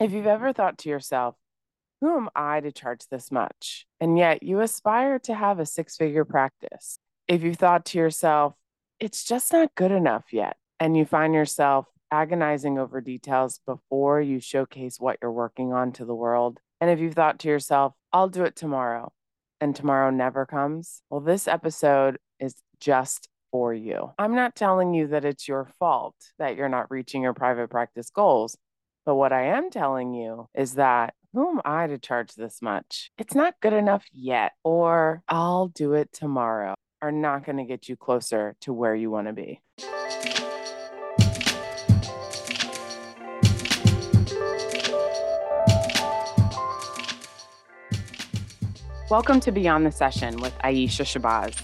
If you've ever thought to yourself, who am I to charge this much? And yet you aspire to have a six figure practice. If you thought to yourself, it's just not good enough yet, and you find yourself agonizing over details before you showcase what you're working on to the world. And if you've thought to yourself, I'll do it tomorrow, and tomorrow never comes, well, this episode is just for you. I'm not telling you that it's your fault that you're not reaching your private practice goals. But what I am telling you is that who am I to charge this much? It's not good enough yet, or I'll do it tomorrow are not going to get you closer to where you want to be. Welcome to Beyond the Session with Aisha Shabazz.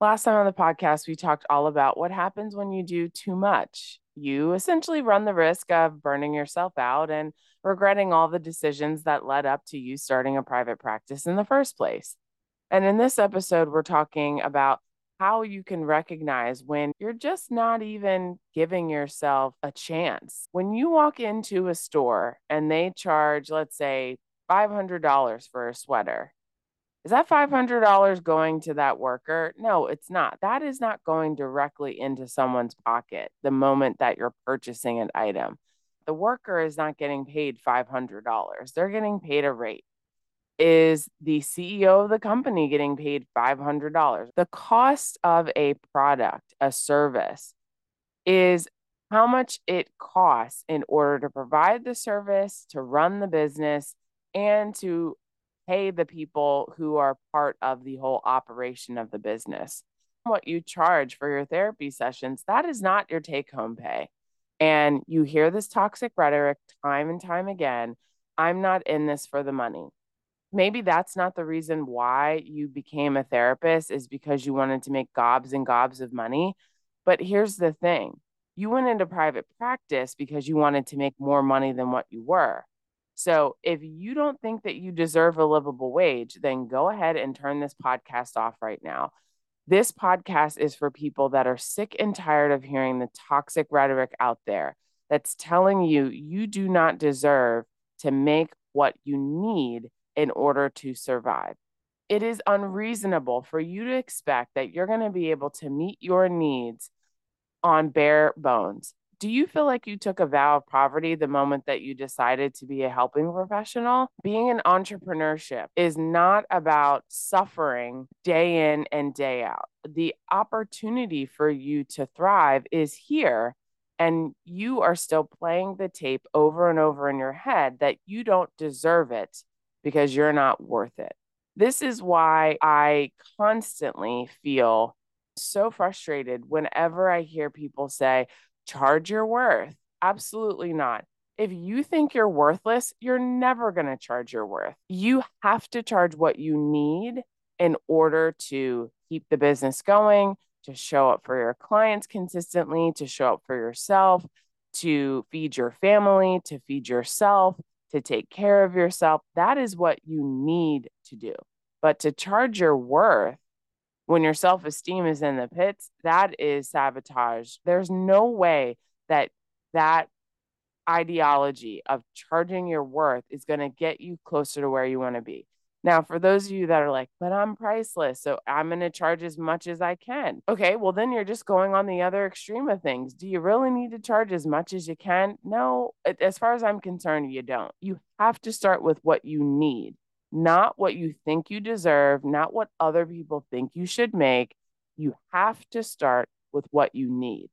Last time on the podcast, we talked all about what happens when you do too much you essentially run the risk of burning yourself out and regretting all the decisions that led up to you starting a private practice in the first place. And in this episode, we're talking about how you can recognize when you're just not even giving yourself a chance. When you walk into a store and they charge, let's say, $500 for a sweater, is that $500 going to that worker? No, it's not. That is not going directly into someone's pocket the moment that you're purchasing an item. The worker is not getting paid $500, they're getting paid a rate. Is the CEO of the company getting paid $500? The cost of a product, a service, is how much it costs in order to provide the service, to run the business, and to pay the people who are part of the whole operation of the business. What you charge for your therapy sessions, that is not your take home pay. And you hear this toxic rhetoric time and time again I'm not in this for the money. Maybe that's not the reason why you became a therapist, is because you wanted to make gobs and gobs of money. But here's the thing you went into private practice because you wanted to make more money than what you were. So if you don't think that you deserve a livable wage, then go ahead and turn this podcast off right now. This podcast is for people that are sick and tired of hearing the toxic rhetoric out there that's telling you you do not deserve to make what you need in order to survive. It is unreasonable for you to expect that you're going to be able to meet your needs on bare bones do you feel like you took a vow of poverty the moment that you decided to be a helping professional? Being an entrepreneurship is not about suffering day in and day out. The opportunity for you to thrive is here. And you are still playing the tape over and over in your head that you don't deserve it because you're not worth it. This is why I constantly feel so frustrated whenever I hear people say, charge your worth. Absolutely not. If you think you're worthless, you're never going to charge your worth. You have to charge what you need in order to keep the business going, to show up for your clients consistently, to show up for yourself, to feed your family, to feed yourself, to take care of yourself. That is what you need to do. But to charge your worth when your self esteem is in the pits, that is sabotage. There's no way that that ideology of charging your worth is going to get you closer to where you want to be. Now, for those of you that are like, but I'm priceless, so I'm going to charge as much as I can. Okay, well, then you're just going on the other extreme of things. Do you really need to charge as much as you can? No, as far as I'm concerned, you don't. You have to start with what you need not what you think you deserve, not what other people think you should make. You have to start with what you need.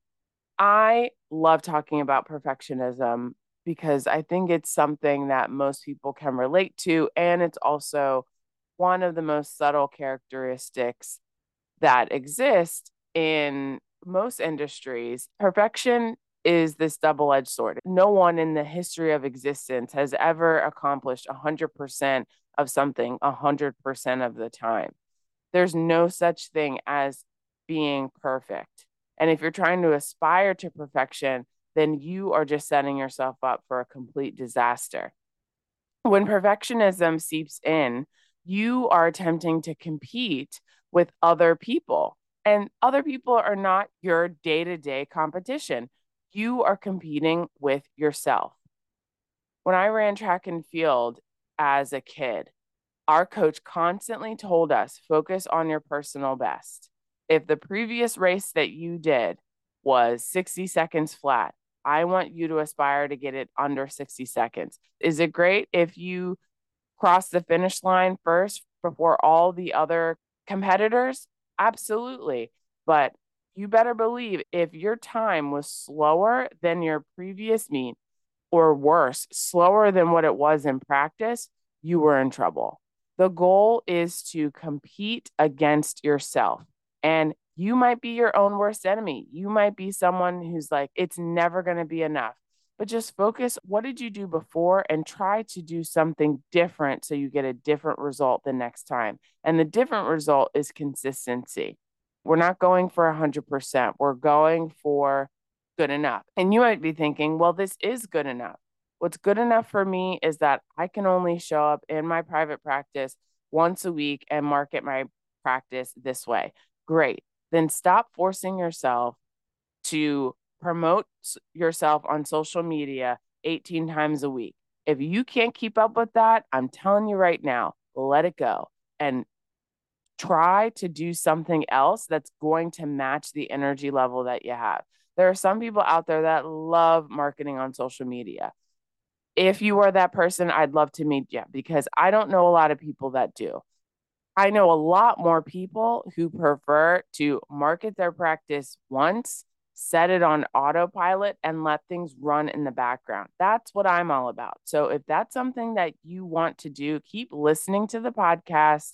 I love talking about perfectionism because I think it's something that most people can relate to. And it's also one of the most subtle characteristics that exist in most industries. Perfection is this double edged sword. No one in the history of existence has ever accomplished 100% of something 100% of the time. There's no such thing as being perfect. And if you're trying to aspire to perfection, then you are just setting yourself up for a complete disaster. When perfectionism seeps in, you are attempting to compete with other people, and other people are not your day to day competition. You are competing with yourself. When I ran track and field as a kid, our coach constantly told us focus on your personal best. If the previous race that you did was 60 seconds flat, I want you to aspire to get it under 60 seconds. Is it great if you cross the finish line first before all the other competitors? Absolutely. But you better believe if your time was slower than your previous meet or worse, slower than what it was in practice, you were in trouble. The goal is to compete against yourself. And you might be your own worst enemy. You might be someone who's like, it's never going to be enough. But just focus what did you do before and try to do something different so you get a different result the next time. And the different result is consistency. We're not going for 100%, we're going for good enough. And you might be thinking, well, this is good enough. What's good enough for me is that I can only show up in my private practice once a week and market my practice this way. Great. Then stop forcing yourself to promote yourself on social media 18 times a week. If you can't keep up with that, I'm telling you right now, let it go and try to do something else that's going to match the energy level that you have. There are some people out there that love marketing on social media. If you are that person, I'd love to meet you because I don't know a lot of people that do. I know a lot more people who prefer to market their practice once, set it on autopilot, and let things run in the background. That's what I'm all about. So if that's something that you want to do, keep listening to the podcast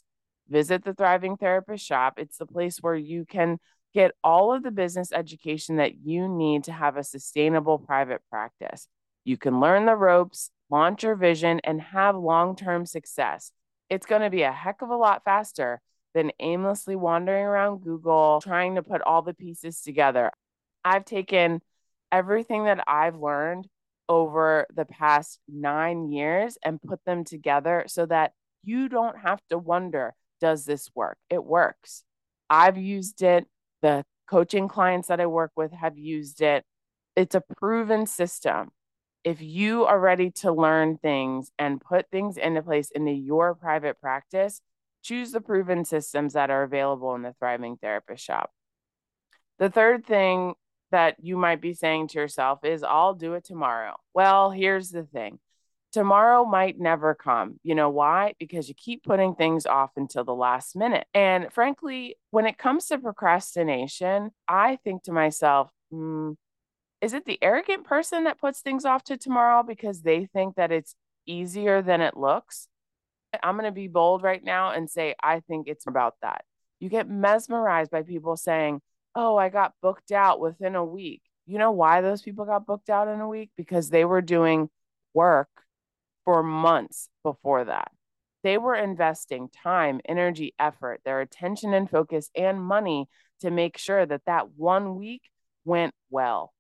visit the Thriving Therapist shop. It's the place where you can get all of the business education that you need to have a sustainable private practice. You can learn the ropes, launch your vision, and have long term success. It's going to be a heck of a lot faster than aimlessly wandering around Google trying to put all the pieces together. I've taken everything that I've learned over the past nine years and put them together so that you don't have to wonder does this work? It works. I've used it. The coaching clients that I work with have used it. It's a proven system. If you are ready to learn things and put things into place into your private practice, choose the proven systems that are available in the Thriving Therapist Shop. The third thing that you might be saying to yourself is, I'll do it tomorrow. Well, here's the thing tomorrow might never come. You know why? Because you keep putting things off until the last minute. And frankly, when it comes to procrastination, I think to myself, mm, is it the arrogant person that puts things off to tomorrow because they think that it's easier than it looks? I'm going to be bold right now and say, I think it's about that. You get mesmerized by people saying, Oh, I got booked out within a week. You know why those people got booked out in a week? Because they were doing work for months before that. They were investing time, energy, effort, their attention and focus, and money to make sure that that one week went well.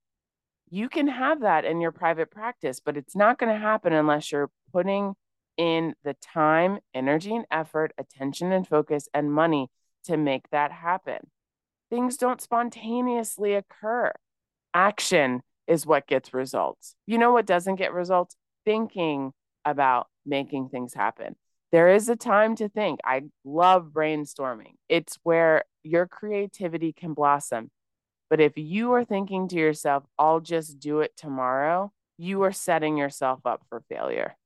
You can have that in your private practice, but it's not going to happen unless you're putting in the time, energy, and effort, attention and focus, and money to make that happen. Things don't spontaneously occur. Action is what gets results. You know what doesn't get results? Thinking about making things happen. There is a time to think. I love brainstorming. It's where your creativity can blossom. But if you are thinking to yourself, I'll just do it tomorrow, you are setting yourself up for failure.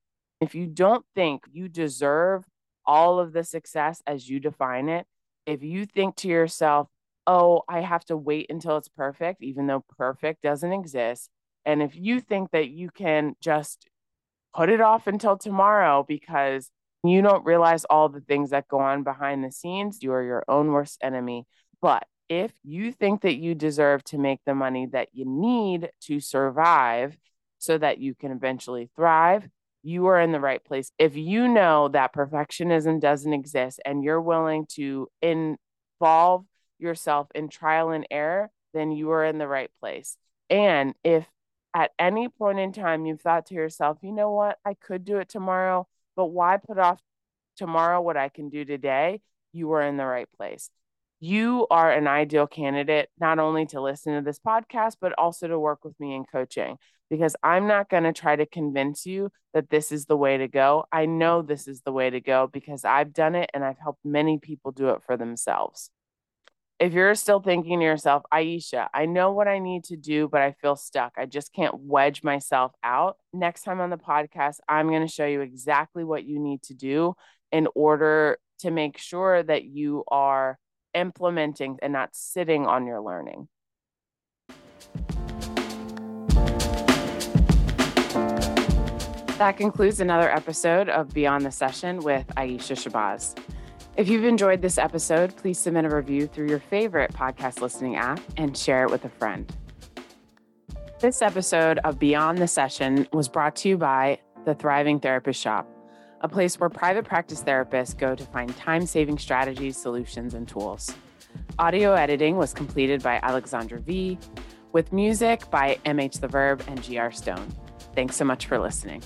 If you don't think you deserve all of the success as you define it, if you think to yourself, oh, I have to wait until it's perfect, even though perfect doesn't exist. And if you think that you can just put it off until tomorrow because you don't realize all the things that go on behind the scenes. You are your own worst enemy. But if you think that you deserve to make the money that you need to survive so that you can eventually thrive, you are in the right place. If you know that perfectionism doesn't exist and you're willing to involve yourself in trial and error, then you are in the right place. And if at any point in time you've thought to yourself, you know what, I could do it tomorrow, but why put off tomorrow what I can do today? You are in the right place. You are an ideal candidate, not only to listen to this podcast, but also to work with me in coaching because I'm not going to try to convince you that this is the way to go. I know this is the way to go because I've done it and I've helped many people do it for themselves. If you're still thinking to yourself, Aisha, I know what I need to do, but I feel stuck. I just can't wedge myself out. Next time on the podcast, I'm going to show you exactly what you need to do in order to make sure that you are implementing and not sitting on your learning. That concludes another episode of Beyond the Session with Aisha Shabazz. If you've enjoyed this episode, please submit a review through your favorite podcast listening app and share it with a friend. This episode of Beyond the Session was brought to you by the Thriving Therapist Shop, a place where private practice therapists go to find time saving strategies, solutions, and tools. Audio editing was completed by Aleksandra V, with music by MH The Verb and GR Stone. Thanks so much for listening.